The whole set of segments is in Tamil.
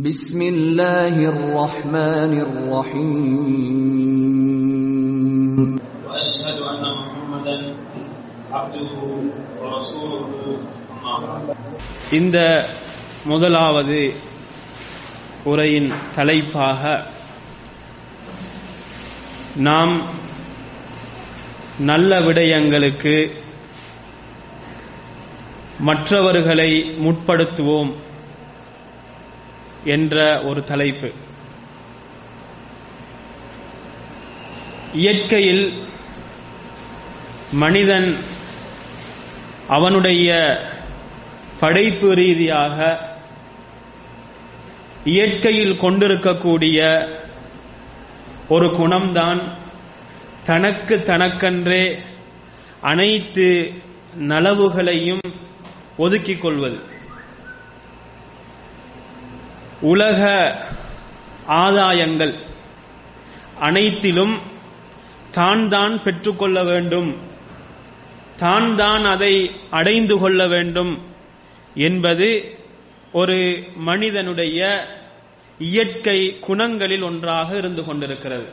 بسم الله الرحمن الرحيم واشهد ان محمدا عبده ورسوله اما بعد இந்த முதலாவது உரையின் தலைப்பாக நாம் நல்ல விடயங்களுக்கு மற்றவர்களை முற்படுத்துவோம் என்ற ஒரு தலைப்பு. இயற்கையில் மனிதன் அவனுடைய படைப்பு ரீதியாக இயற்கையில் கொண்டிருக்கக்கூடிய ஒரு குணம்தான் தனக்கு தனக்கென்றே அனைத்து நலவுகளையும் ஒதுக்கிக் கொள்வது. உலக ஆதாயங்கள் அனைத்திலும் தான் தான் பெற்றுக்கொள்ள வேண்டும். தான் தான் அதை அடைந்து கொள்ள வேண்டும் என்பது ஒரு மனிதனுடைய இயற்கை குணங்களில் ஒன்றாக இருந்து கொண்டிருக்கிறது.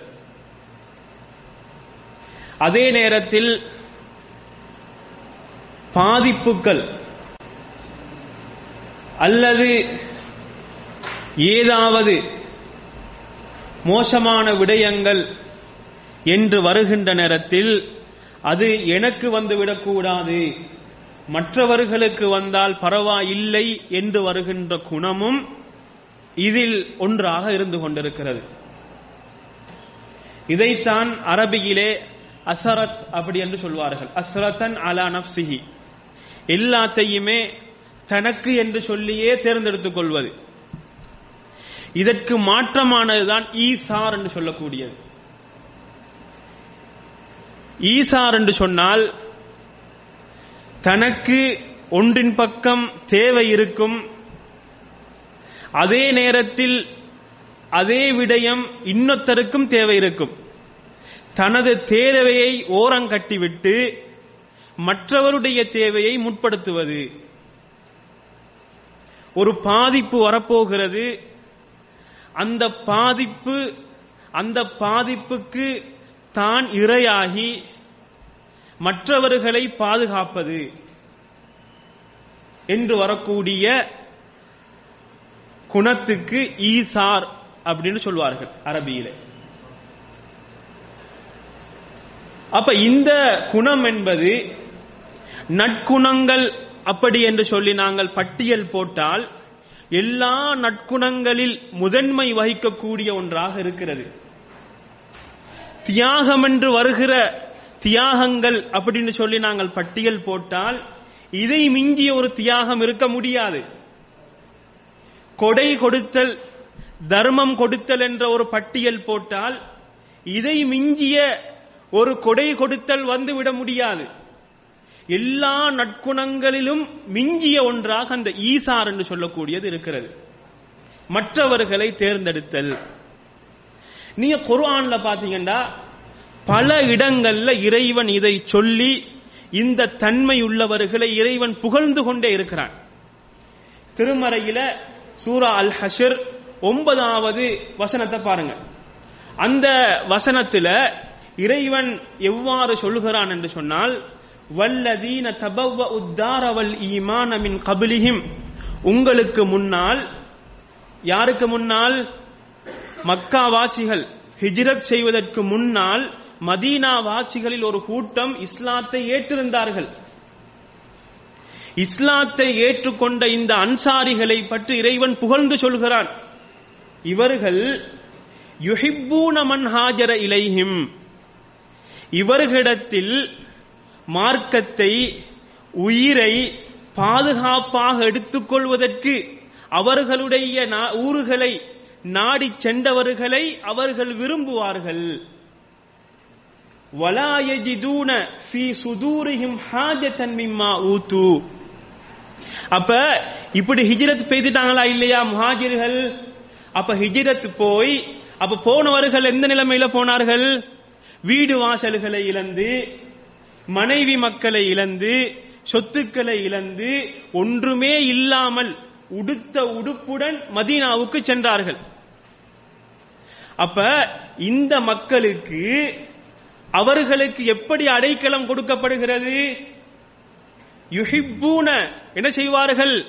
அதே நேரத்தில் பாதிப்புகள் அல்லது ஏதாவது மோசமான விடயங்கள் என்று வருகின்ற நேரத்தில் அது எனக்கு வந்துவிடக்கூடாது மற்றவர்களுக்கு வந்தால் பரவாயில்லை என்று வருகின்ற குணமும் இதில் ஒன்றாக இருந்து கொண்டிருக்கிறது. இதைத்தான் அரபியிலே அசரத் அப்படி என்று சொல்வார்கள். அசரத்தன் அலா நப்சிஹி எல்லாத்தையுமே தனக்கு என்று சொல்லியே தேர்ந்தெடுத்துக் கொள்வது. இதற்கு மாற்றமானதுதான் ஈசார் என்று சொல்லக்கூடியது. ஈசார் என்று சொன்னால் தனக்கு ஒன்றின் பக்கம் தேவை இருக்கும் அதே நேரத்தில் அதே விடயம் இன்னொத்தருக்கும் தேவை இருக்கும். தனது தேவையை ஓரங்கட்டிவிட்டு மற்றவருடைய தேவையை முற்படுத்துவது. ஒரு பாதிப்பு வரப்போகிறது அந்த பாதிப்பு அந்த பாதிப்புக்கு தான் இரையாகி மற்றவர்களை பாதுகாப்பது என்று வரக்கூடிய குணத்துக்கு ஈசார் அப்படின்னு சொல்வார்கள் அரபியில. அப்ப இந்த குணம் என்பது நற்குணங்கள் அப்படி என்று சொல்லி நாங்கள் பட்டியல் போட்டால் எல்லா நற்குணங்களில் முதன்மை வகிக்கக்கூடிய ஒன்றாக இருக்கிறது. தியாகம் என்று வருகிற தியாகங்கள் அப்படின்னு சொல்லி நாங்கள் பட்டியல் போட்டால் இதை மிஞ்சிய ஒரு தியாகம் இருக்க முடியாது. கொடை கொடுத்தல் தர்மம் கொடுத்தல் என்ற ஒரு பட்டியல் போட்டால் இதை மிஞ்சிய ஒரு கொடை கொடுத்தல் வந்துவிட முடியாது. எல்லா நற்குணங்களிலும் மிஞ்சிய ஒன்றாக அந்த ஈசார் என்று சொல்லக்கூடியது இருக்கிறது. மற்றவர்களை தேர்ந்தெடுத்தல். நீங்க குர்ஆன்ல பாத்தீங்கன்னா பல இடங்கள்ல இறைவன் இதை சொல்லி இந்த தன்மை உள்ளவர்களை இறைவன் புகழ்ந்து கொண்டே இருக்கிறான். திருமறையில சூரா அல் ஹஷர் ஒன்பதாவது வசனத்தை பாருங்க. அந்த வசனத்துல இறைவன் எவ்வாறு சொல்லுகிறான் என்று சொன்னால் வல்லதீன தபவ உத்தாரவல் ஈமானமின் கபிலிஹிம். உங்களுக்கு முன்னால் யாருக்கு முன்னால்? மக்கா வாசிகள் ஹிஜ்ரத் செய்வதற்கு முன்னால் மதீனா வாசிகளில் ஒரு கூட்டம் இஸ்லாத்தை ஏற்றிருந்தார்கள். இஸ்லாத்தை ஏற்றுக்கொண்ட இந்த அன்சாரிகளை பற்றி இறைவன் புகழ்ந்து சொல்கிறான். இவர்கள் யுஹிப்பூன மன் ஹாஜர இலைஹிம். இவர்களிடத்தில் மார்க்கத்தை உயிரை பாதுகாப்பாக எடுத்துக்கொள்வதற்கு அவர்களுடைய நா- ஊர்களை நாடி சென்றவர்களை அவர்கள் விரும்புவார்கள். வலாயஜிதூன சுதூரிஹிம் ஹாஜத்தன் மிம்மா ஊத்து. அப்ப இப்படி ஹிஜ்ரத் பெய்துட்டாங்களா இல்லையா முஹாஜிர்கள்? அப்ப ஹிஜ்ரத் போய் அப்ப போனவர்கள் எந்த நிலைமையில போனார்கள்? வீடு வாசல்களை இழந்து மனைவி மக்களை இழந்து சொத்துக்களை இழந்து ஒன்றுமே இல்லாமல் உடுத்த உடுப்புடன் மதீனாவுக்கு சென்றார்கள். அப்ப இந்த மக்களுக்கு அவர்களுக்கு எப்படி அடைக்கலம் கொடுக்கப்படுகிறது? யுஹிப்பூன என்ன செய்வார்கள்?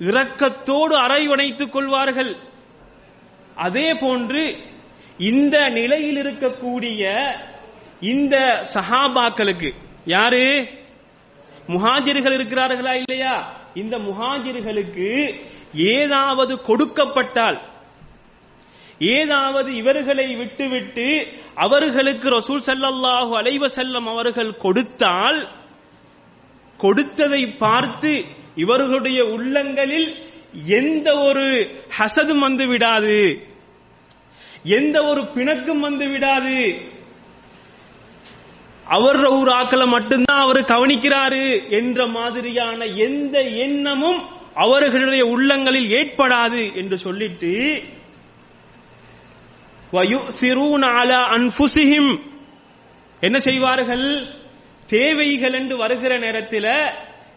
இரக்கத்தோடு அரைவணைத்துக் கொள்வார்கள். அதே போன்று இந்த நிலையில் இருக்கக்கூடிய இந்த சஹாபாக்களுக்கு யாரு? முஹாஜிர்கள் இருக்கிறார்களா இல்லையா? இந்த முஹாஜிர்களுக்கு ஏதாவது கொடுக்கப்பட்டால் ஏதாவது இவர்களை விட்டுவிட்டு அவர்களுக்கு ரசூல் ஸல்லல்லாஹு அலைவ செல்லம் அவர்கள் கொடுத்தால் கொடுத்ததை பார்த்து இவர்களுடைய உள்ளங்களில் எந்த ஒரு ஹசதும் வந்து விடாது. எந்த ஒரு பிணக்கும் வந்து விடாது. அவர் ஒரு ஆக்களை மட்டும்தான் அவர் கவனிக்கிறாரு என்ற மாதிரியான எந்த எண்ணமும் அவர்களுடைய உள்ளங்களில் ஏற்படாது என்று சொல்லிட்டு வயுசிரூன அன்ஃபுசிஹிம். என்ன செய்வார்கள்? தேவைகள் என்று வருகிற நேரத்தில்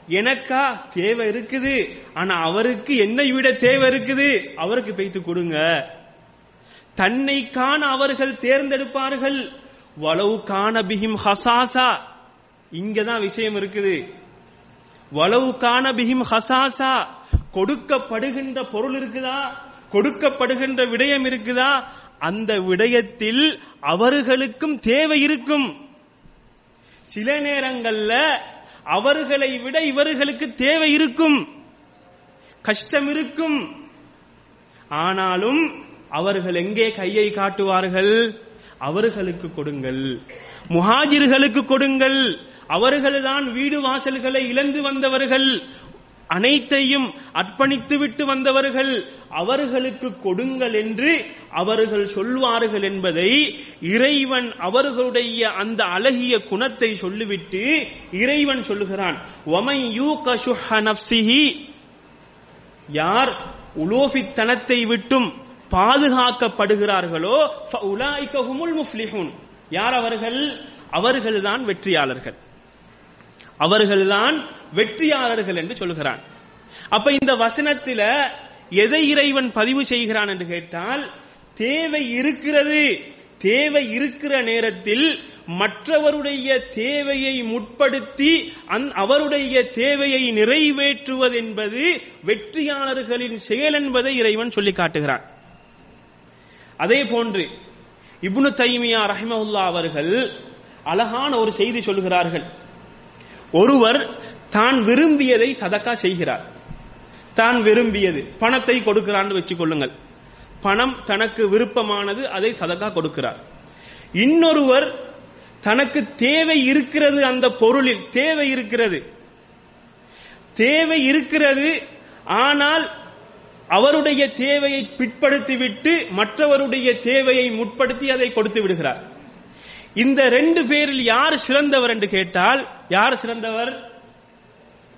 எனக்கா தேவை இருக்குது. ஆனா அவருக்கு என்னை விட தேவை இருக்குது. அவருக்கு பேய்த்து கொடுங்க. தன்னைக்கான அவர்கள் தேர்ந்தெடுப்பார்கள். வளவு காண பிஹிம் ஹசாசா. இங்கதான் விஷயம் இருக்குது. வளவு காண பிஹிம் ஹசாசா. கொடுக்கப்படுகின்ற பொருள் இருக்குதா? கொடுக்கப்படுகின்ற விடயம் இருக்குதா? அந்த விடயத்தில் அவர்களுக்கும் தேவை இருக்கும். சில நேரங்கள்ல அவர்களை விட இவர்களுக்கு தேவை இருக்கும். கஷ்டம் இருக்கும். ஆனாலும் அவர்கள் எங்கே கையை காட்டுவார்கள்? அவர்களுக்கு கொடுங்கள். முஹாஜிர்களுக்கு கொடுங்கள். அவர்கள்தான் வீடு வாசல்களை இழந்து வந்தவர்கள். அனைத்தையும் அர்ப்பணித்து விட்டு வந்தவர்கள். அவர்களுக்கு கொடுங்கள் என்று அவர்கள் சொல்வார்கள் என்பதை இறைவன் அவர்களுடைய அந்த அழகிய குணத்தை சொல்லிவிட்டு இறைவன் சொல்லுகிறான். யார் உலோபித்தனத்தை விட்டும் பாதுகாக்கப்படுகிறார்களோ முஃப்லிஹூன். யார் அவர்கள்? அவர்கள்தான் வெற்றியாளர்கள். அவர்கள்தான் வெற்றியாளர்கள் என்று சொல்கிறான். அப்ப இந்த வசனத்தில எதை இறைவன் பதிவு செய்கிறான் என்று கேட்டால் தேவை இருக்கிறது. தேவை இருக்கிற நேரத்தில் மற்றவருடைய தேவையை முற்படுத்தி அவருடைய தேவையை நிறைவேற்றுவது என்பது வெற்றியாளர்களின் செயல் என்பதை இறைவன் சொல்லி காட்டுகிறான் அதே போன்று இப்னு தைமியா ரஹிமவுல்லா அவர்கள் அழகான ஒரு செய்தி சொல்கிறார்கள் ஒருவர் தான் விரும்பியதை சதக்கா செய்கிறார். தான் விரும்பியது பணத்தை கொடுக்கிறான்னு வச்சுக்கொள்ளுங்கள். பணம் தனக்கு விருப்பமானது அதை சதக்கா கொடுக்கிறார். இன்னொருவர் தனக்கு தேவை இருக்கிறது அந்த பொருளில் தேவை இருக்கிறது. தேவை இருக்கிறது ஆனால் அவருடைய தேவையை பிற்படுத்திவிட்டு மற்றவருடைய தேவையை முற்படுத்தி அதை கொடுத்து விடுகிறார். இந்த ரெண்டு பேரில் யார் சிறந்தவர் என்று கேட்டால் யார் சிறந்தவர்?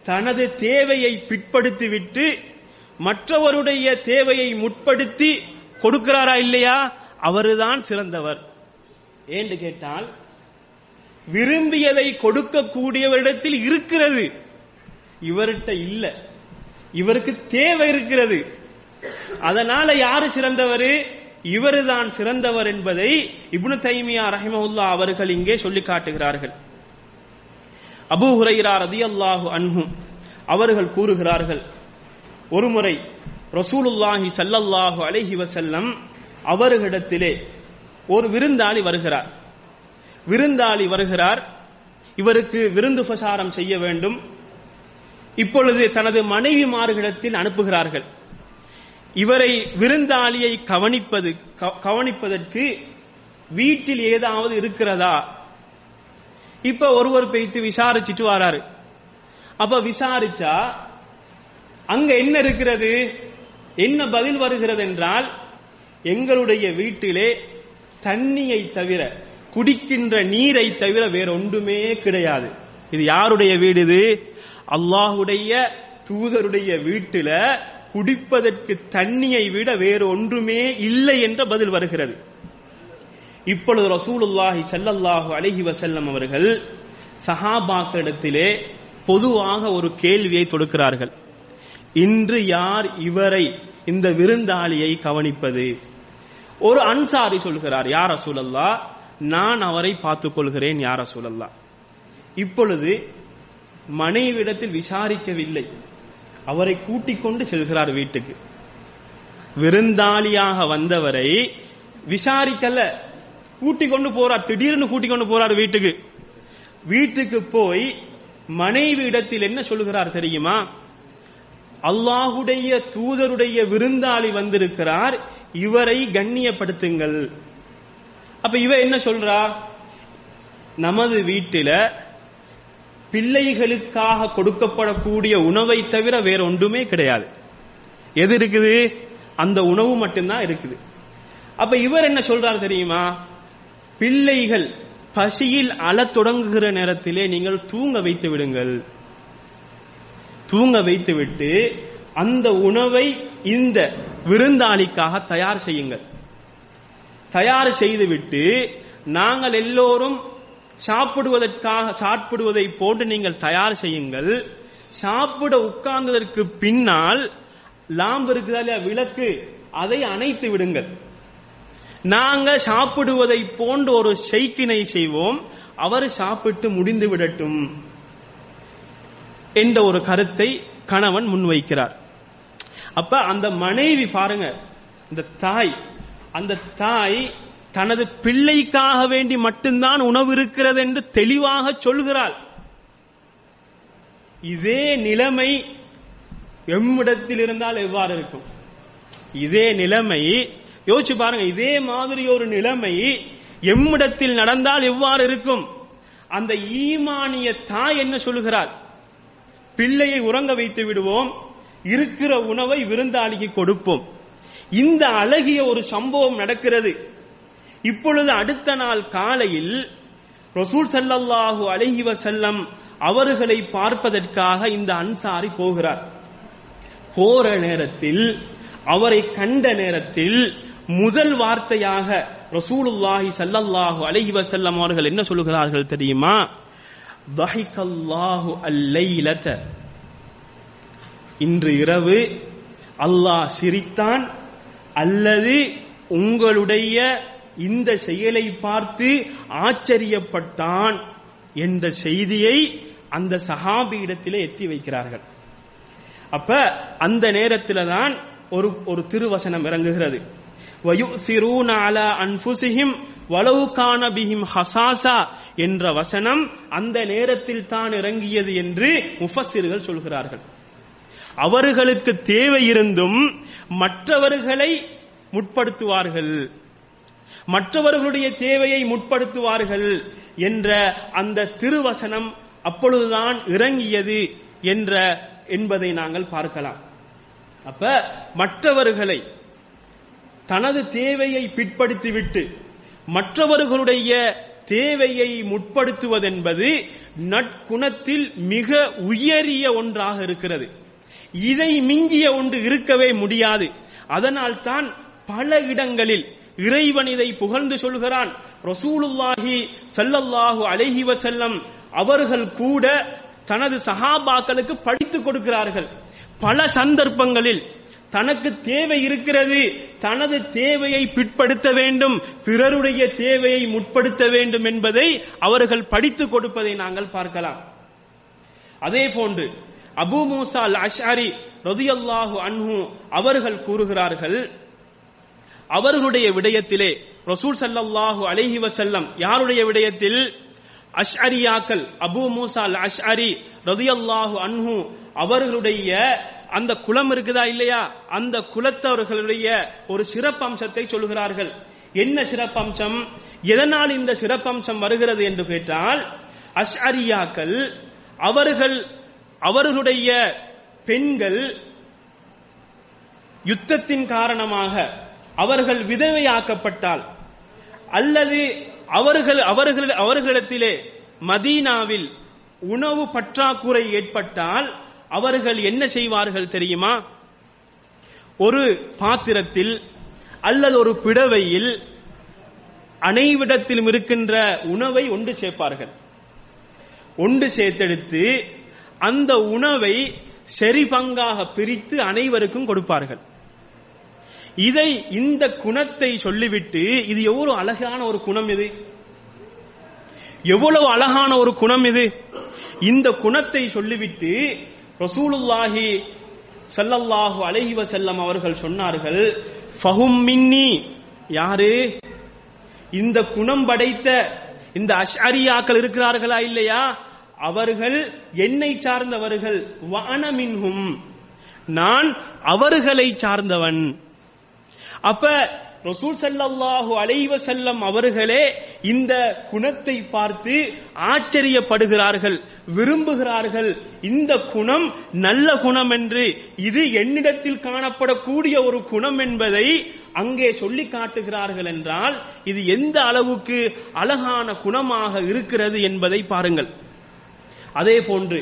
தனது தேவையை பிற்படுத்திவிட்டு மற்றவருடைய தேவையை முற்படுத்தி கொடுக்கிறாரா இல்லையா? அவருதான் சிறந்தவர். ஏன்னு கேட்டால் விரும்பியதை கொடுக்கக்கூடியவரிடத்தில் இருக்கிறது. இவர்கிட்ட இல்லை. இவருக்கு தேவை இருக்கிறது. அதனால யாரு சிறந்தவர்? இவருதான் சிறந்தவர் என்பதை இப்னு தைமியா ரஹிமவுல்லா அவர்கள் இங்கே சொல்லி காட்டுகிறார்கள். அபு ஹுரைரா ரதியல்லாஹு அன்ஹும் அவர்கள் கூறுகிறார்கள் ஒருமுறை ரசூலுல்லாஹி சல்லல்லாஹு அலைஹி வசல்லம் அவர்களிடத்திலே ஒரு விருந்தாளி வருகிறார். விருந்தாளி வருகிறார். இவருக்கு விருந்து பிரசாரம் செய்ய வேண்டும். இப்பொழுது தனது மனைவிமார்களிடத்தில் அனுப்புகிறார்கள். இவரை விருந்தாளியை கவனிப்பது கவனிப்பதற்கு வீட்டில் ஏதாவது இருக்கிறதா? இப்ப ஒருவர் பிரித்து விசாரிச்சுட்டு வராரு. அப்ப விசாரிச்சா அங்க என்ன இருக்கிறது? என்ன பதில் வருகிறது என்றால் எங்களுடைய வீட்டிலே தண்ணியை தவிர குடிக்கின்ற நீரை தவிர வேற ஒன்றுமே கிடையாது. இது யாருடைய வீடு இது? அல்லாஹுடைய தூதருடைய வீட்டில குடிப்பதற்கு தண்ணியை விட வேறு ஒன்றுமே இல்லை என்ற பதில் வருகிறது. இப்பொழுது ரசூலுல்லாஹி சல்லல்லாஹு அலஹி வசல்லம் அவர்கள் சஹாபாக்களிடத்திலே பொதுவாக ஒரு கேள்வியை தொடுக்கிறார்கள். இன்று யார் இவரை இந்த விருந்தாளியை கவனிப்பது? ஒரு அன்சாரி சொல்கிறார் யார் ரசூலல்லா நான் அவரை பார்த்துக் கொள்கிறேன் யார் ரசூலல்லா இப்பொழுது மனைவிடத்தில் விசாரிக்கவில்லை. அவரை கூட்டிக் கொண்டு செல்கிறார் வீட்டுக்கு. விருந்தாளியாக வந்தவரை விசாரிக்கல. கூட்டிக் கொண்டு போறார் திடீர்னு கூட்டிக் கொண்டு போறார் வீட்டுக்கு. வீட்டுக்கு போய் மனைவி இடத்தில் என்ன சொல்லுகிறார் தெரியுமா? அல்லாஹுடைய தூதருடைய விருந்தாளி வந்திருக்கிறார் இவரை கண்ணியப்படுத்துங்கள். அப்ப இவ என்ன சொல்றா? நமது வீட்டில பிள்ளைகளுக்காக கொடுக்கப்படக்கூடிய உணவை தவிர வேற ஒன்றுமே கிடையாது. எது இருக்குது? அந்த உணவு மட்டும்தான் இருக்குது. அப்ப இவர் என்ன சொல்றாரு தெரியுமா? பிள்ளைகள் பசியில் அழத் தொடங்குகிற நேரத்திலே நீங்கள் தூங்க வைத்து விடுங்கள். தூங்க வைத்துவிட்டு அந்த உணவை இந்த விருந்தாளிக்காக தயார் செய்யுங்கள். தயார் செய்துவிட்டு நாங்கள் எல்லோரும் சாப்பிடுவதற்காக சாப்பிடுவதை போன்று நீங்கள் தயார் செய்யுங்கள். சாப்பிட உட்கார்ந்ததற்கு பின்னால் லாம்பு இருக்குதா இல்லையா விளக்கு? அதை அணைத்து விடுங்கள். நாங்க சாப்பிடுவதை போன்ற ஒரு செய்கினை செய்வோம். அவர் சாப்பிட்டு முடிந்து விடட்டும் என்ற ஒரு கருத்தை கணவன் முன்வைக்கிறார். அப்ப அந்த மனைவி பாருங்க இந்த தாய் அந்த தாய் தனது பிள்ளைக்காக வேண்டி மட்டும்தான் உணவு இருக்கிறது என்று தெளிவாக சொல்கிறாள். இதே நிலைமை எம்மிடத்தில் இருந்தால் எவ்வாறு இருக்கும்? இதே நிலைமை யோசிச்சு பாருங்க இதே மாதிரி ஒரு நிலைமை எம்மிடத்தில் நடந்தால் எவ்வாறு இருக்கும்? அந்த ஈமானிய தாய் என்ன சொல்லுகிறாள் பிள்ளையை உறங்க வைத்து விடுவோம் இருக்கிற உணவை விருந்தாளிக்கு கொடுப்போம். இந்த அழகிய ஒரு சம்பவம் நடக்கிறது. இப்பொழுது அடுத்த நாள் காலையில் ரசூல் சல்லல்லாஹு அலஹி வசல்லம் அவர்களை பார்ப்பதற்காக இந்த அன்சாரி போகிறார். போற நேரத்தில் அவரை கண்ட நேரத்தில் முதல் வார்த்தையாக ரசூலுல்லாஹி சல்லல்லாஹு அலஹி வசல்லம் அவர்கள் என்ன சொல்லுகிறார்கள் தெரியுமா? தஹிகல்லாஹு அல்லைலத. இன்று இரவு அல்லாஹ் சிரித்தான் அல்லது உங்களுடைய இந்த செயலை பார்த்து ஆச்சரியப்பட்டான் என்ற செய்தியை அந்த சஹாபியிடத்திலே எத்தி வைக்கிறார்கள். அப்ப அந்த நேரத்தில் தான் ஒரு ஒரு திருவசனம் இறங்குகிறது. வயு சிறுநால அன்ஃபுசிஹிம் வலவு கான பிஹிம் ஹசாசா என்ற வசனம் அந்த நேரத்தில் தான் இறங்கியது என்று முஃபசிர்கள் சொல்கிறார்கள். அவர்களுக்கு தேவை இருந்தும் மற்றவர்களை முற்படுத்துவார்கள். மற்றவர்களுடைய தேவையை முற்படுத்துவார்கள் என்ற அந்த திருவசனம் அப்பொழுதுதான் இறங்கியது என்ற என்பதை நாங்கள் பார்க்கலாம். அப்ப மற்றவர்களை தனது தேவையை பிற்படுத்திவிட்டு மற்றவர்களுடைய தேவையை முற்படுத்துவதென்பது நற்குணத்தில் மிக உயரிய ஒன்றாக இருக்கிறது. இதை மிஞ்சிய ஒன்று இருக்கவே முடியாது. அதனால் தான் பல இடங்களில் இறைவன் இதை புகழ்ந்து சொல்கிறான். ரசூலுல்லாஹி சல்லல்லாஹு அலைஹி வசல்லம் அவர்கள் கூட தனது சகாபாக்களுக்கு படித்துக் கொடுக்கிறார்கள். பல சந்தர்ப்பங்களில் தனக்கு தேவை இருக்கிறது தனது தேவையை பிற்படுத்த வேண்டும் பிறருடைய தேவையை முற்படுத்த வேண்டும் என்பதை அவர்கள் படித்துக் கொடுப்பதை நாங்கள் பார்க்கலாம். அதே போன்று அபு மூசா அல் அஷாரி ரதியல்லாஹு அன்ஹு அவர்கள் கூறுகிறார்கள் அவர்களுடைய விடயத்திலே ரசூல் சல்லாஹு அலஹி வசல்லம் யாருடைய விடயத்தில்? அஷ்அரியாக்கள் அபு மூசால் அஷ்அரி ரதியல்லாஹு அன்ஹு அவர்களுடைய அந்த குலம் இருக்குதா இல்லையா? அந்த குலத்தவர்களுடைய ஒரு சிறப்பம்சத்தை சொல்கிறார்கள். என்ன சிறப்பம்சம்? எதனால் இந்த சிறப்பம்சம் வருகிறது என்று கேட்டால் அஷ்அரியாக்கள் அவர்கள் அவர்களுடைய பெண்கள் யுத்தத்தின் காரணமாக அவர்கள் விதவையாக்கப்பட்டால் அல்லது அவர்கள் அவர்கள் அவர்களிடத்திலே மதீனாவில் உணவு பற்றாக்குறை ஏற்பட்டால் அவர்கள் என்ன செய்வார்கள் தெரியுமா? ஒரு பாத்திரத்தில் அல்லது ஒரு பிடவையில் அனைவிடத்திலும் இருக்கின்ற உணவை ஒன்று சேர்ப்பார்கள். ஒன்று சேர்த்தெடுத்து அந்த உணவை சரி பங்காக பிரித்து அனைவருக்கும் கொடுப்பார்கள். இதை இந்த குணத்தை சொல்லிவிட்டு இது எவ்வளவு அழகான ஒரு குணம் இது? எவ்வளவு அழகான ஒரு குணம் இது? இந்த குணத்தை சொல்லிவிட்டு ரசூலுல்லாஹி சல்லல்லாஹு அலைஹி செல்லம் அவர்கள் சொன்னார்கள் ஃபஹும் மின்னி. யாரு? இந்த குணம் படைத்த இந்த அஷ்அரியாக்கள் இருக்கிறார்களா இல்லையா? அவர்கள் என்னை சார்ந்தவர்கள். வானமின்ஹும் நான் அவர்களை சார்ந்தவன். அப்ப ரசூல் சல்லாஹு அலைவ செல்லம் அவர்களே இந்த குணத்தை பார்த்து ஆச்சரியப்படுகிறார்கள் விரும்புகிறார்கள். இந்த குணம் நல்ல குணம் என்று இது என்னிடத்தில் காணப்படக்கூடிய ஒரு குணம் என்பதை அங்கே சொல்லி காட்டுகிறார்கள் என்றால் இது எந்த அளவுக்கு அழகான குணமாக இருக்கிறது என்பதை பாருங்கள். அதே போன்று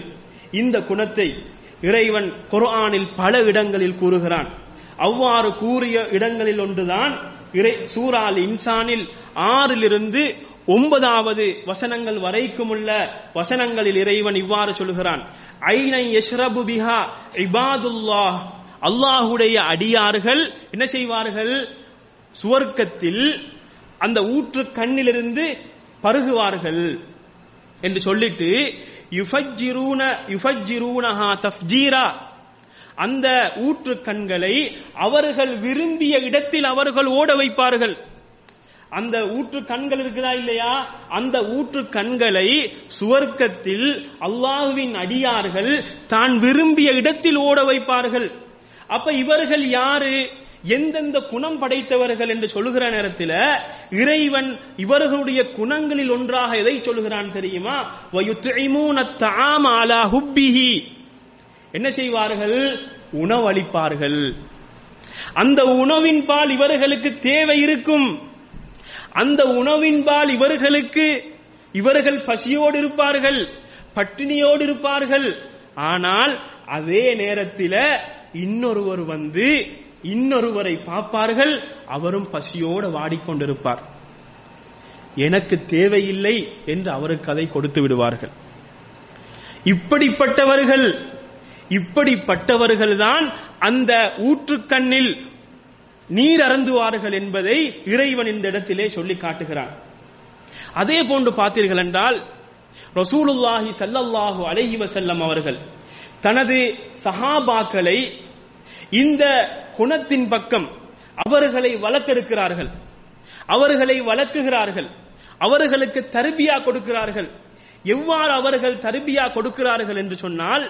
இந்த குணத்தை இறைவன் குர்ஆனில் பல இடங்களில் கூறுகிறான். அவ்வாறு கூறிய இடங்களில் ஒன்றுதான் இறை இன்சானில் ஆறிலிருந்து ஒன்பதாவது வசனங்கள் வரைக்கும் உள்ள வசனங்களில் இறைவன் இவ்வாறு சொல்கிறான் ஐனை யஷ்ரபு பிஹா இபாதுல்லாஹ். அல்லாஹுடைய அடியார்கள் என்ன செய்வார்கள்? சுவர்க்கத்தில் அந்த ஊற்று கண்ணிலிருந்து பருகுவார்கள் என்று சொல்லிட்டு யுஃபஜ்ஜிரூன யுஃபஜ்ஜிரூனஹா தஃப்ஜீரா. அந்த ஊற்று கண்களை அவர்கள் விரும்பிய இடத்தில் அவர்கள் ஓட வைப்பார்கள். அந்த ஊற்று கண்கள் இருக்குதா இல்லையா? அந்த ஊற்று கண்களை சுவர்க்கத்தில் அல்லாஹுவின் அடியார்கள் தான் விரும்பிய இடத்தில் ஓட வைப்பார்கள். அப்ப இவர்கள் யாரு? எந்தெந்த குணம் படைத்தவர்கள் என்று சொல்லுகிற நேரத்தில் இறைவன் இவர்களுடைய குணங்களில் ஒன்றாக எதை சொல்லுகிறான் தெரியுமா? என்ன செய்வார்கள்? உணவளிப்பார்கள். அந்த உணவின் பால் இவர்களுக்கு தேவை இருக்கும். அந்த உணவின் பால் இவர்களுக்கு இவர்கள் பசியோடு இருப்பார்கள் பட்டினியோடு இருப்பார்கள். ஆனால் அதே நேரத்தில் இன்னொருவர் வந்து இன்னொருவரை பார்ப்பார்கள் அவரும் பசியோடு வாடிக்கொண்டிருப்பார். எனக்கு தேவையில்லை என்று அவருக்கு அதை கொடுத்து விடுவார்கள். இப்படிப்பட்டவர்கள் இப்படிப்பட்டவர்கள்தான் அந்த ஊற்றுக்கண்ணில் நீர் அருந்துவார்கள் என்பதை இறைவன் இந்த இடத்திலே சொல்லி காட்டுகிறான். அதே போன்று பார்த்தீர்கள் என்றால் ரசூலுல்லாஹி சல்லல்லாஹு அலஹி வசல்லம் அவர்கள் தனது சஹாபாக்களை இந்த குணத்தின் பக்கம் அவர்களை வளர்த்திருக்கிறார்கள். அவர்களை வளர்க்குகிறார்கள் அவர்களுக்கு தருபியா கொடுக்கிறார்கள். எவ்வாறு அவர்கள் தருபியா கொடுக்கிறார்கள் என்று சொன்னால்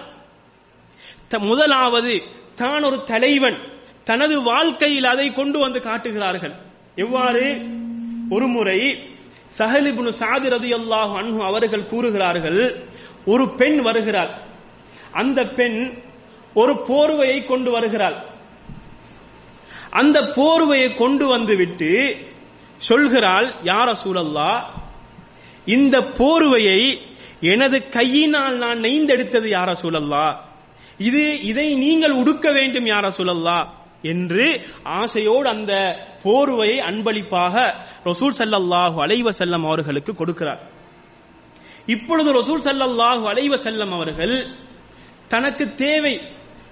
முதலாவது தான் ஒரு தலைவன் தனது வாழ்க்கையில் அதை கொண்டு வந்து காட்டுகிறார்கள். எவ்வாறு? ஒரு முறை சஹலிபுனு சாதி ரதி அல்லாஹு அன்ஹு அவர்கள் கூறுகிறார்கள் ஒரு பெண் வருகிறார் அந்த பெண் ஒரு போர்வையை கொண்டு வருகிறாள். அந்த போர்வையை கொண்டு வந்துவிட்டு சொல்கிறாள் யார சூழல்லா இந்த போர்வையை எனது கையினால் நான் நெய்ந்தெடுத்தது யார சூழல்லா இது இதை நீங்கள் உடுக்க வேண்டும் யார சொல்லல்லா என்று ஆசையோடு அந்த போர்வையை அன்பளிப்பாக ரசூல் சல்லல்லாஹு அலைவ செல்லம் அவர்களுக்கு கொடுக்கிறார். இப்பொழுது ரசூல் சல்லல்லாஹு அலைவ செல்லம் அவர்கள் தனக்கு தேவை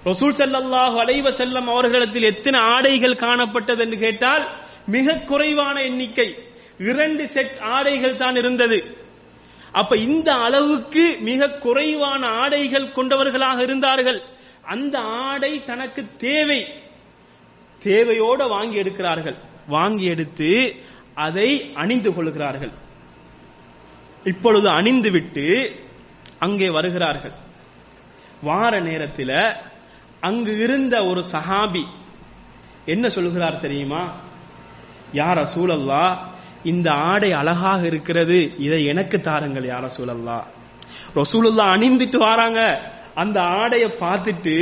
ரசூல் சல்லல்லாஹு அலைவ செல்லம் அவர்களிடத்தில் எத்தனை ஆடைகள் காணப்பட்டது என்று கேட்டால் மிக குறைவான எண்ணிக்கை இரண்டு செட் ஆடைகள் தான் இருந்தது. அப்ப இந்த அளவுக்கு மிக குறைவான ஆடைகள் கொண்டவர்களாக இருந்தார்கள். அந்த ஆடை தனக்கு தேவை. தேவையோட வாங்கி எடுக்கிறார்கள். வாங்கி எடுத்து அதை அணிந்து கொள்கிறார்கள். இப்பொழுது அணிந்துவிட்டு அங்கே வருகிறார்கள். வார நேரத்தில் அங்கு இருந்த ஒரு சஹாபி என்ன சொல்கிறார் தெரியுமா? யார சூழல்லா இந்த ஆடை அழகாக இருக்கிறது இதை எனக்கு தாருங்கள் யார சூழல்லா ரசூலுல்லா அணிந்துட்டு வராங்க. அந்த ஆடையை பார்த்துட்டு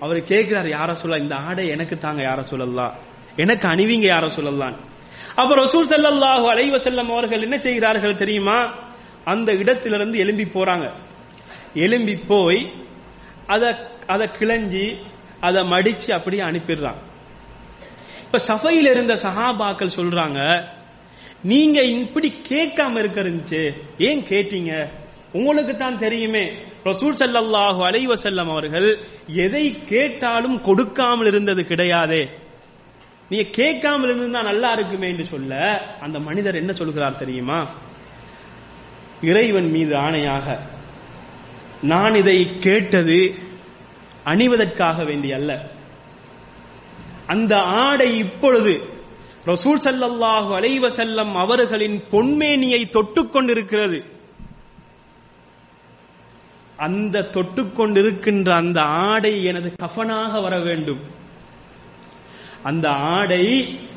அவர் கேட்கிறார் யார சொல்ல இந்த ஆடை எனக்கு தாங்க யார சொல்லலாம் எனக்கு அணிவிங்க யார சொல்லலாம் அப்ப ரசூல் சல்லல்லாஹு அலைவ செல்லம் அவர்கள் என்ன செய்கிறார்கள் தெரியுமா? அந்த இடத்திலிருந்து எழும்பி போறாங்க. எலும்பி போய் அத அதை கிளஞ்சி அதை மடிச்சு அப்படியே அனுப்பிடுறாங்க இப்ப சபையில் இருந்த சஹாபாக்கள் சொல்றாங்க நீங்க இப்படி கேட்காம இருக்கிறிச்சு ஏன் கேட்டீங்க? உங்களுக்கு தான் தெரியுமே. ரசூல் செல்லல்லாஹு அலைஹி வஸல்லம் அவர்கள் எதை கேட்டாலும் கொடுக்காமல் இருந்தது கிடையாதே. நீங்க கேட்காமல் இருந்தா நல்லா இருக்குமே என்று சொல்ல அந்த மனிதர் என்ன சொல்கிறார் தெரியுமா? இறைவன் மீது ஆணையாக நான் இதை கேட்டது அணிவதற்காக வேண்டி அல்ல அந்த ஆடை இப்பொழுது ரசூல் ஸல்லல்லாஹு அலைஹி செல்லம் அவர்களின் பொன்மேனியை தொட்டுக்கொண்டிருக்கிறது அந்த தொட்டுக்கொண்டிருக்கின்ற அந்த ஆடை எனது கஃனாக வர வேண்டும். அந்த ஆடை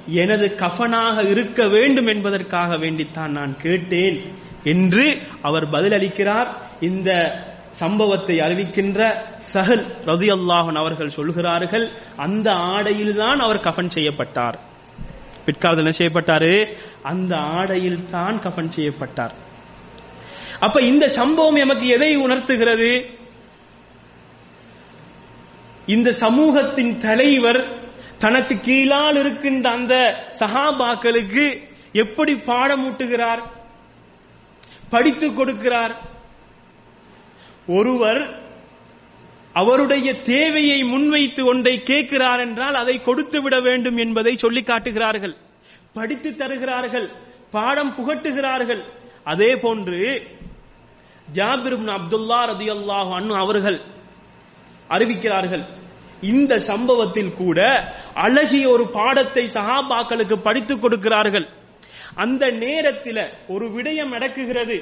எனது கஃனாக இருக்க வேண்டும் என்பதற்காக வேண்டித்தான் நான் கேட்டேன் என்று அவர் பதிலளிக்கிறார். இந்த சம்பவத்தை அறிவிக்கின்ற சஹல் ரதியல்லாஹன் அவர்கள் சொல்கிறார்கள் அந்த ஆடையில்தான் அவர் கஃன் செய்யப்பட்டார். பிற்காலத்தில் என்ன செய்யப்பட்டாரு? அந்த ஆடையில் தான் கபன் செய்யப்பட்டார். அப்ப இந்த சம்பவம் எமக்கு எதை உணர்த்துகிறது? இந்த சமூகத்தின் தலைவர் தனக்கு கீழால் இருக்கின்ற அந்த சகாபாக்களுக்கு எப்படி பாடமூட்டுகிறார் படித்துக் கொடுக்கிறார். ஒருவர் அவருடைய தேவையை முன்வைத்து ஒன்றை கேட்கிறார் என்றால் அதை கொடுத்து விட வேண்டும் என்பதை சொல்லி காட்டுகிறார்கள். படித்து தருகிறார்கள். பாடம் புகட்டுகிறார்கள். அதே போன்று ஜாபிர் இப்னு அப்துல்லா ரதியல்லாஹு அன்ஹு அவர்கள் அறிவிக்கிறார்கள். இந்த சம்பவத்தில் கூட அழகிய ஒரு பாடத்தை சஹாபாக்களுக்கு படித்துக் கொடுக்கிறார்கள். அந்த நேரத்தில் ஒரு விடயம் நடக்குகிறது.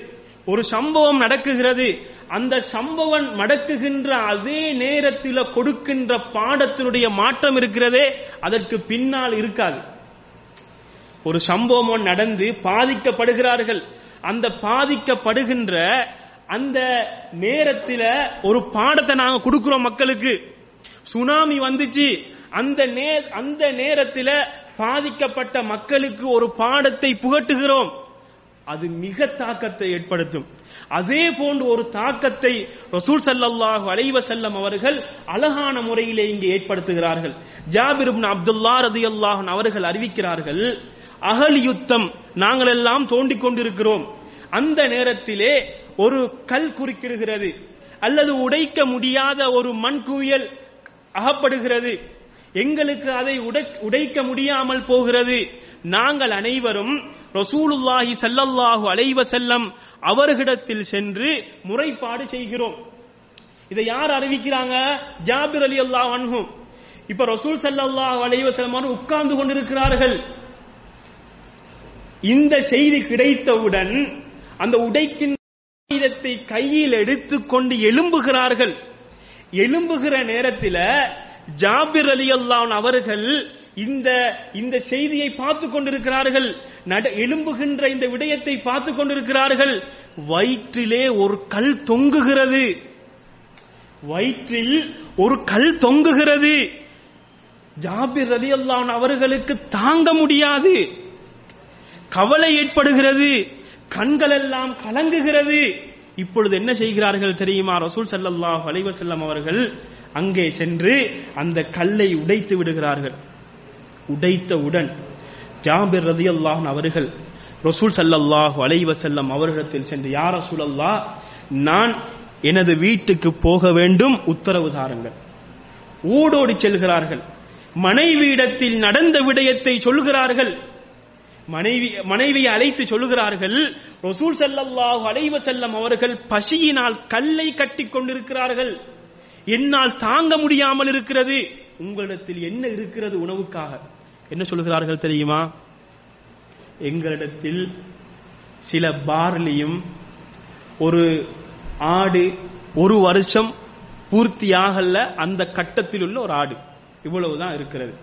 ஒரு சம்பவம் நடக்குகிறது. அந்த சம்பவம் நடக்குகின்ற அதே நேரத்தில் கொடுக்கின்ற பாடத்தினுடைய மாற்றம் இருக்கிறதே அதற்கு பின்னால் இருக்காது. ஒரு சம்பவம் நடந்து பாதிக்கப்படுகிறார்கள். அந்த பாதிக்கப்படுகின்ற அந்த நேரத்தில் ஒரு பாடத்தை நாங்க கொடுக்கிறோம் மக்களுக்கு. சுனாமி வந்துச்சு. அந்த நே அந்த நேரத்தில் பாதிக்கப்பட்ட மக்களுக்கு ஒரு பாடத்தை புகட்டுகிறோம். அது மிக தாக்கத்தை ஏற்படுத்தும். அதே போன்று ஒரு தாக்கத்தை ரசூல் சல்லல்லாஹு அலைவ செல்லம் அவர்கள் அழகான முறையிலே இங்கே ஏற்படுத்துகிறார்கள். ஜாபிர் அப்துல்லா அப்துல்லா அல்லாஹன் அவர்கள் அறிவிக்கிறார்கள் அகல் யுத்தம் நாங்கள் எல்லாம் தோண்டிக் கொண்டிருக்கிறோம். அந்த நேரத்திலே ஒரு கல் குறுக்கிடுகிறது. அல்லது உடைக்க முடியாத ஒரு மண் குவியல் அகப்படுகிறது. எங்களுக்கு அதை உடைக்க முடியாமல் போகிறது. நாங்கள் அனைவரும் ரசூலுல்லாஹி சல்லல்லாஹு அலைவ செல்லம் அவர்களிடத்தில் சென்று முறைப்பாடு செய்கிறோம். இதை யார் அறிவிக்கிறாங்க? ஜாபிர் அலி அல்லாஹ் அன்ஹும் இப்ப ரசூல் சல்லாஹ் அலைவ செல்லம் உட்கார்ந்து கொண்டிருக்கிறார்கள். இந்த செய்தி கிடைத்தவுடன் அந்த உடைக்கின்ற ஆயுதத்தை கையில் எடுத்துக்கொண்டு எழும்புகிறார்கள். எழும்புகிற நேரத்தில் ஜாபிர் அலி அல்லான் அவர்கள் இந்த இந்த செய்தியை பார்த்து கொண்டிருக்கிறார்கள். நட எழும்புகின்ற இந்த விடயத்தை பார்த்து கொண்டிருக்கிறார்கள். வயிற்றிலே ஒரு கல் தொங்குகிறது. வயிற்றில் ஒரு கல் தொங்குகிறது. ஜாபிர் ரதி அல்லான் அவர்களுக்கு தாங்க முடியாது. கவலை ஏற்படுகிறது. கண்கள் எல்லாம் கலங்குகிறது. இப்பொழுது என்ன செய்கிறார்கள் தெரியுமா? ரசூல் ஸல்லல்லாஹு அலைஹி அவர்கள் அங்கே சென்று அந்த கல்லை உடைத்து விடுகிறார்கள். உடைத்தவுடன் ஜாபிர் ரதியல்லாஹு அவர்கள் ரசூல் ஸல்லல்லாஹு அலைவ வஸல்லம் அவர்களிடத்தில் சென்று யாரசு அல்லாஹ் நான் எனது வீட்டுக்கு போக வேண்டும். உத்தரவு தாருங்கள். ஓடோடி செல்கிறார்கள். மனைவியிடத்தில் நடந்த விடயத்தை சொல்கிறார்கள். மனைவி மனைவியை அழைத்து சொல்லுகிறார்கள் ரசூல் ஸல்லல்லாஹு அலைவ வஸல்லம் அவர்கள் பசியினால் கல்லை கட்டி கொண்டிருக்கிறார்கள். என்னால் தாங்க முடியாமல் இருக்கிறது. உங்களிடத்தில் என்ன இருக்கிறது உணவுக்காக? என்ன சொல்லுகிறார்கள் தெரியுமா? எங்களிடத்தில் சில பார்லியும் ஒரு ஆடு ஒரு வருஷம் பூர்த்தியாகல அந்த கட்டத்தில் உள்ள ஒரு ஆடு இவ்வளவுதான் இருக்கிறது.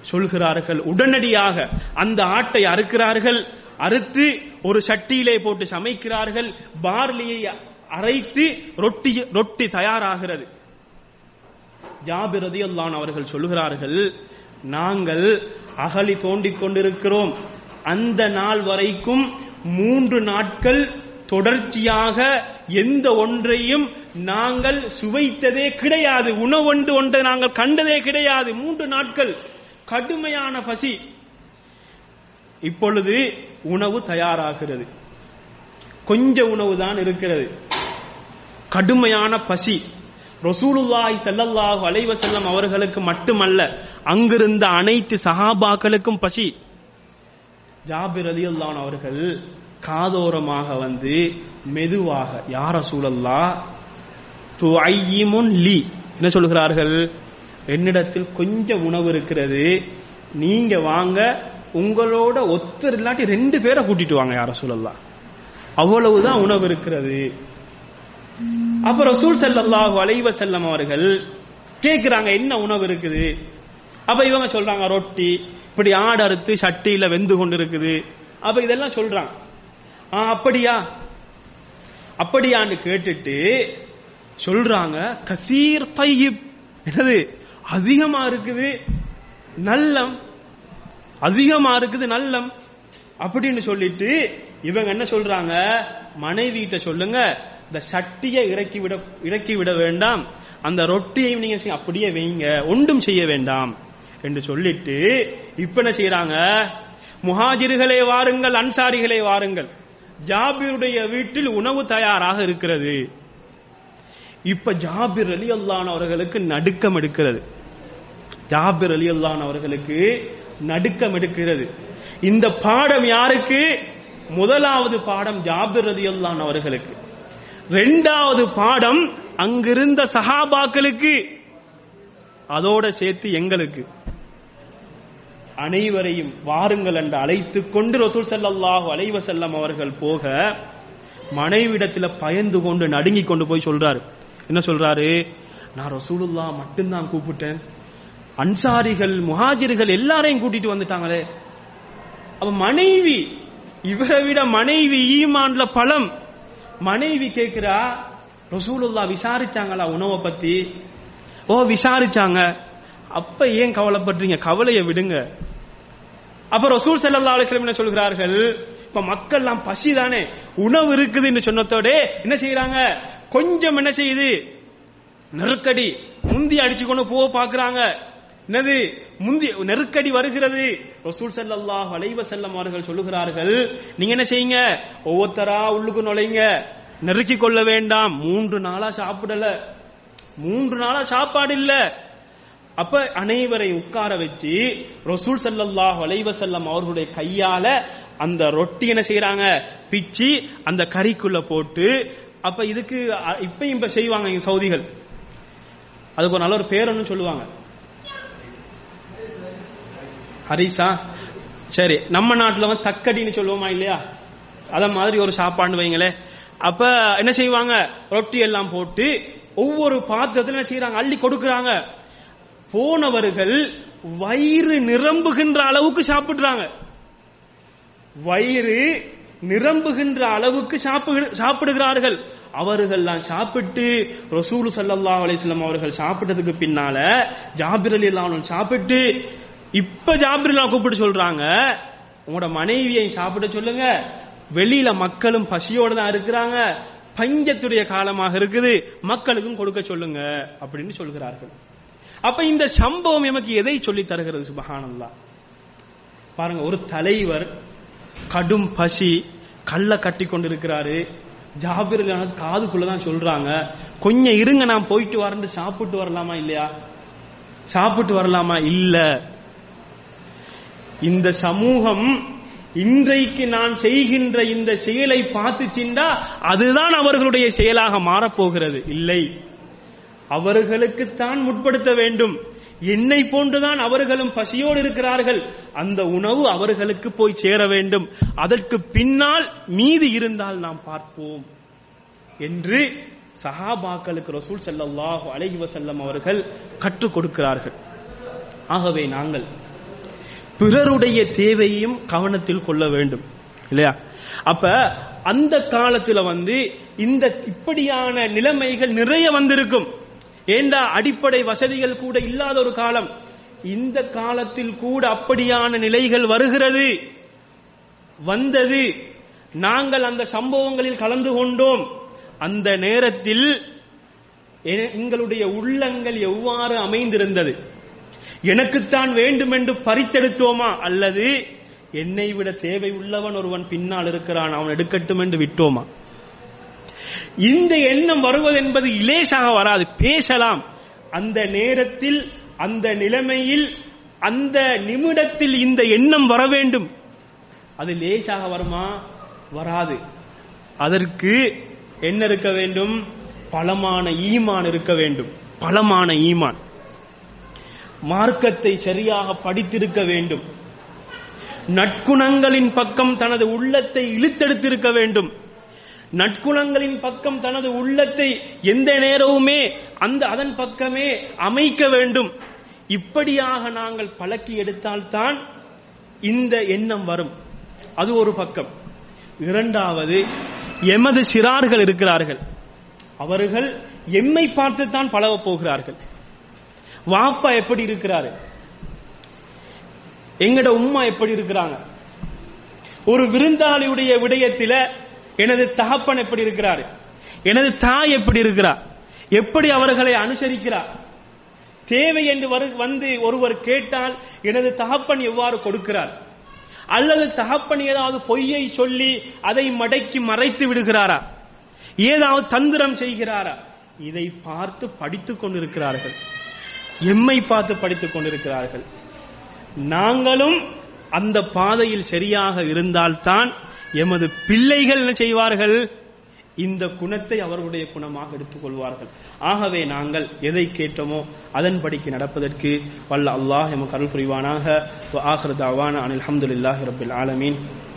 சொல்கிறார்கள் உடனடியாக அந்த ஆட்டை அறுக்கிறார்கள் அறுத்து ஒரு சட்டியிலே போட்டு சமைக்கிறார்கள் பார்லியை அரைத்து ரொட்டி ரொட்டி தயாராகிறது. ஜாபிர் ரதியல்லான் அவர்கள் சொல்லுகிறார்கள் நாங்கள் அகலி தோண்டிக் கொண்டிருக்கிறோம். அந்த நாள் வரைக்கும் மூன்று நாட்கள் தொடர்ச்சியாக எந்த ஒன்றையும் நாங்கள் சுவைத்ததே கிடையாது. உணவொன்று ஒன்றை நாங்கள் கண்டதே கிடையாது. மூன்று நாட்கள் கடுமையான பசி. இப்பொழுது உணவு தயாராகிறது. கொஞ்ச உணவு தான் இருக்கிறது. கடுமையான பசி. ரசூலுல்லாஹி செல்லல்லாஹு அலைவ செல்லம் அவர்களுக்கு மட்டுமல்ல அங்கிருந்த அனைத்து சஹாபாக்களுக்கும் பசி. ஜாபிர் அலி அல்லான் அவர்கள் காதோரமாக வந்து மெதுவாக யார சூழல்லா துஐயிமுன் லி. என்ன சொல்கிறார்கள்? என்னிடத்தில் கொஞ்சம் உணவு இருக்கிறது. நீங்க வாங்க உங்களோட ஒத்தர் இல்லாட்டி ரெண்டு பேரை கூட்டிட்டு வாங்க யார சூழல்லா அவ்வளவுதான் உணவு இருக்கிறது. அப்ப ரசூல் செல்லல்லாஹு அலைவ செல்லம் அவர்கள் கேக்குறாங்க என்ன உணவு இருக்குது? அப்ப இவங்க சொல்றாங்க ரொட்டி இப்படி ஆடு அறுத்து சட்டியில வெந்து கொண்டு இருக்குது அப்ப இதெல்லாம் சொல்றாங்க. ஆ அப்படியா? அப்படியான்னு கேட்டுட்டு சொல்றாங்க கசீர் தையிப். என்னது? அதிகமா இருக்குது நல்லம். அதிகமா இருக்குது நல்லம். அப்படின்னு சொல்லிட்டு இவங்க என்ன சொல்றாங்க? மனைவிட்ட சொல்லுங்க இந்த சட்டியை இறக்கி விட இறக்கி விட வேண்டாம். அந்த ரொட்டியையும் நீங்க செய்ய- அப்படியே வைங்க. ஒன்றும் செய்ய வேண்டாம். என்று சொல்லிட்டு இப்ப என்ன செய்யறாங்க முஹாஜிர்களே வாருங்கள் அன்சாரிகளே வாருங்கள். ஜாபிருடைய வீட்டில் உணவு தயாராக இருக்கிறது. இப்ப ஜாபிர் அலி அல்லான் அவர்களுக்கு நடுக்கம் எடுக்கிறது. ஜாபிர் அலி அல்லான் அவர்களுக்கு நடுக்கம் எடுக்கிறது. இந்த பாடம் யாருக்கு? முதலாவது பாடம் ஜாபிர் அலி அல்லான் அவர்களுக்கு. ரெண்டாவது பாடம் அங்கிருந்த சஹாபாக்களுக்கு. அதோட சேர்த்து எங்களுக்கு. அனைவரையும் வாருங்கள் என்று அழைத்துக் கொண்டு ரசூல் ஸல்லல்லாஹு அலைவ செல்லம் அவர்கள் போக மனைவிடத்துல பயந்து கொண்டு நடுங்கி கொண்டு போய் சொல்றாரு. என்ன சொல்றாரு? நான் ரசூலுல்லா மட்டும்தான் கூப்பிட்டேன். அன்சாரிகள் முஹாஜிர்கள் எல்லாரையும் கூட்டிட்டு வந்துட்டாங்களே. அவ மனைவி இவரை விட மனைவி ஈமான்ல பலம். மனைவி கேட்கிறா ரசூலுல்லா விசாரிச்சாங்களா உணவை பத்தி? ஓ விசாரிச்சாங்க. அப்ப ஏன் கவலைப்படுறீங்க? கவலையை விடுங்க. அப்ப ரசூல் செல்லல்லா அலைஹி என்ன சொல்கிறார்கள்? இப்ப மக்கள்லாம் பசி தானே? உணவு இருக்குதுன்னு சொன்னதோட என்ன செய்யறாங்க கொஞ்சம் என்ன செய்யுது? நெருக்கடி முந்தி அடிச்சு கொண்டு போக பாக்குறாங்க. என்னது? முந்தி நெருக்கடி வருகிறது. ரசூல் ஸல்லல்லாஹு வளைவ செல்லம் அவர்கள் சொல்லுகிறார்கள் நீங்க என்ன செய்யுங்க? ஒவ்வொருத்தரா உள்ளுக்கு நுழைங்க. நெருக்கி கொள்ள வேண்டாம். மூன்று நாளா சாப்பிடல. மூன்று நாளா சாப்பாடு இல்ல. அப்ப அனைவரை உட்கார வச்சு ரசூல் செல்லல்லா வளைவ செல்லம் அவர்களுடைய கையால அந்த ரொட்டி என்ன செய்யறாங்க பிச்சு அந்த கறிக்குள்ள போட்டு அப்ப இதுக்கு இப்ப இப்ப செய்வாங்க சவுதிகள். அதுக்கு ஒரு நல்ல ஒரு பேர் ஒன்று சொல்லுவாங்க. ஹரிசா. சரி நம்ம நாட்டுல வந்து தக்கடின்னு சொல்லுவோமா இல்லையா? அத மாதிரி ஒரு சாப்பாடு வைங்களே. அப்ப என்ன செய்வாங்க? ரொட்டி எல்லாம் போட்டு ஒவ்வொரு பாத்திரத்துல என்ன செய்யறாங்க அள்ளி கொடுக்கறாங்க. போனவர்கள் வயிறு நிரம்புகின்ற அளவுக்கு சாப்பிடுறாங்க. வயிறு நிரம்புகின்ற அளவுக்கு சாப்பிடு- சாப்பிடுகிறார்கள். அவர்கள்லாம் சாப்பிட்டு ரசூல் சல்லா அலிஸ்லாம் அவர்கள் சாப்பிட்டதுக்கு பின்னால ஜாபிர் அலி சாப்பிட்டு இப்ப ஜாபிரிலா கூப்பிட்டு சொல்றாங்க உங்களோட மனைவியை சாப்பிட சொல்லுங்க. வெளியில மக்களும் பசியோட தான் இருக்கிறாங்க. பஞ்சத்துடைய காலமாக இருக்குது. மக்களுக்கும் கொடுக்க சொல்லுங்க அப்படின்னு சொல்கிறார்கள். அப்ப இந்த சம்பவம் எமக்கு எதை சொல்லி தருகிறது சுபகானந்தா பாருங்க ஒரு தலைவர் கடும் பசி கல்ல கட்டி கொண்டிருக்கிறாரு. ஜாபிர் காதுக்குள்ளதான் சொல்றாங்க. கொஞ்சம் இருங்க நான் போயிட்டு வரேன் சாப்பிட்டு வரலாமா இல்லையா? சாப்பிட்டு வரலாமா? இல்லை. இந்த சமூகம் இன்றைக்கு நான் செய்கின்ற இந்த செயலை பார்த்துச்சிண்டா அதுதான் அவர்களுடைய செயலாக மாறப்போகிறது. இல்லை. அவர்களுக்குத்தான் முற்படுத்த வேண்டும். என்னை போன்றுதான் அவர்களும் பசியோடு இருக்கிறார்கள். அந்த உணவு அவர்களுக்கு போய் சேர வேண்டும். அதற்கு பின்னால் மீதி இருந்தால் நாம் பார்ப்போம் என்று சஹாபாக்களுக்கு ரசூல் ஸல்லல்லாஹு அலஹி வசல்லம் அவர்கள் கற்றுக் கொடுக்கிறார்கள். ஆகவே நாங்கள் பிறருடைய தேவையையும் கவனத்தில் கொள்ள வேண்டும். இல்லையா? அப்ப அந்த காலத்துல வந்து இந்த இப்படியான நிலைமைகள் நிறைய வந்திருக்கும். ஏண்டா அடிப்படை வசதிகள் கூட இல்லாத ஒரு காலம்? இந்த காலத்தில் கூட அப்படியான நிலைகள் வருகிறது. வந்தது. நாங்கள் அந்த சம்பவங்களில் கலந்து கொண்டோம். அந்த நேரத்தில் எங்களுடைய உள்ளங்கள் எவ்வாறு அமைந்திருந்தது? எனக்குத்தான் வேண்டும் என்று பறித்தெடுத்தோமா? அல்லது என்னை விட தேவை உள்ளவன் ஒருவன் பின்னால் இருக்கிறான் அவன் எடுக்கட்டும் என்று விட்டோமா? இந்த எண்ணம் வருவது என்பது இலேசாக வராது பேசலாம். அந்த நேரத்தில் அந்த நிலைமையில் அந்த நிமிடத்தில் இந்த எண்ணம் வர வேண்டும். அது லேசாக வருமா? வராது. அதற்கு என்ன இருக்க வேண்டும்? பலமான ஈமான் இருக்க வேண்டும். பலமான ஈமான். மார்க்கத்தை சரியாக படித்திருக்க வேண்டும். நற்குணங்களின் பக்கம் தனது உள்ளத்தை இழுத்தெடுத்திருக்க வேண்டும். நற்குணங்களின் பக்கம் தனது உள்ளத்தை எந்த நேரமுமே அந்த அதன் பக்கமே அமைக்க வேண்டும். இப்படியாக நாங்கள் பழக்கி எடுத்தால்தான் இந்த எண்ணம் வரும். அது ஒரு பக்கம். இரண்டாவது எமது சிறார்கள் இருக்கிறார்கள். அவர்கள் எம்மை பார்த்துத்தான் பழகப் போகிறார்கள். வாப்பா எப்படி இருக்கிறாரு? எங்கட உம்மா எப்படி இருக்கிறாங்க? ஒரு விருந்தாளியுடைய விடயத்தில எனது தகப்பன் எப்படி இருக்கிறாரு? எனது தாய் எப்படி இருக்கிறார் எப்படி அவர்களை அனுசரிக்கிறார் தேவை என்று வரு- வந்து ஒருவர் கேட்டால் எனது தகப்பன் எவ்வாறு கொடுக்கிறார்? அல்லது தகப்பன் ஏதாவது பொய்யை சொல்லி அதை மடக்கி மறைத்து விடுகிறாரா? ஏதாவது தந்திரம் செய்கிறாரா? இதை பார்த்து படித்துக் கொண்டிருக்கிறார்கள். எம்மை பார்த்து படித்துக் கொண்டிருக்கிறார்கள். நாங்களும் அந்த பாதையில் சரியாக இருந்தால்தான் எமது பிள்ளைகள் என்ன செய்வார்கள்? இந்த குணத்தை அவர்களுடைய குணமாக எடுத்துக்கொள்வார்கள் ஆகவே நாங்கள் எதை கேட்டோமோ அதன்படிக்கு நடப்பதற்கு வல்ல அல்லாஹ் எமக்கு அருள் புரிவானாக. ஆஹ்ரதாவான அனில் அஹமதுல்லாஹி ரபில் ஆலமீன்.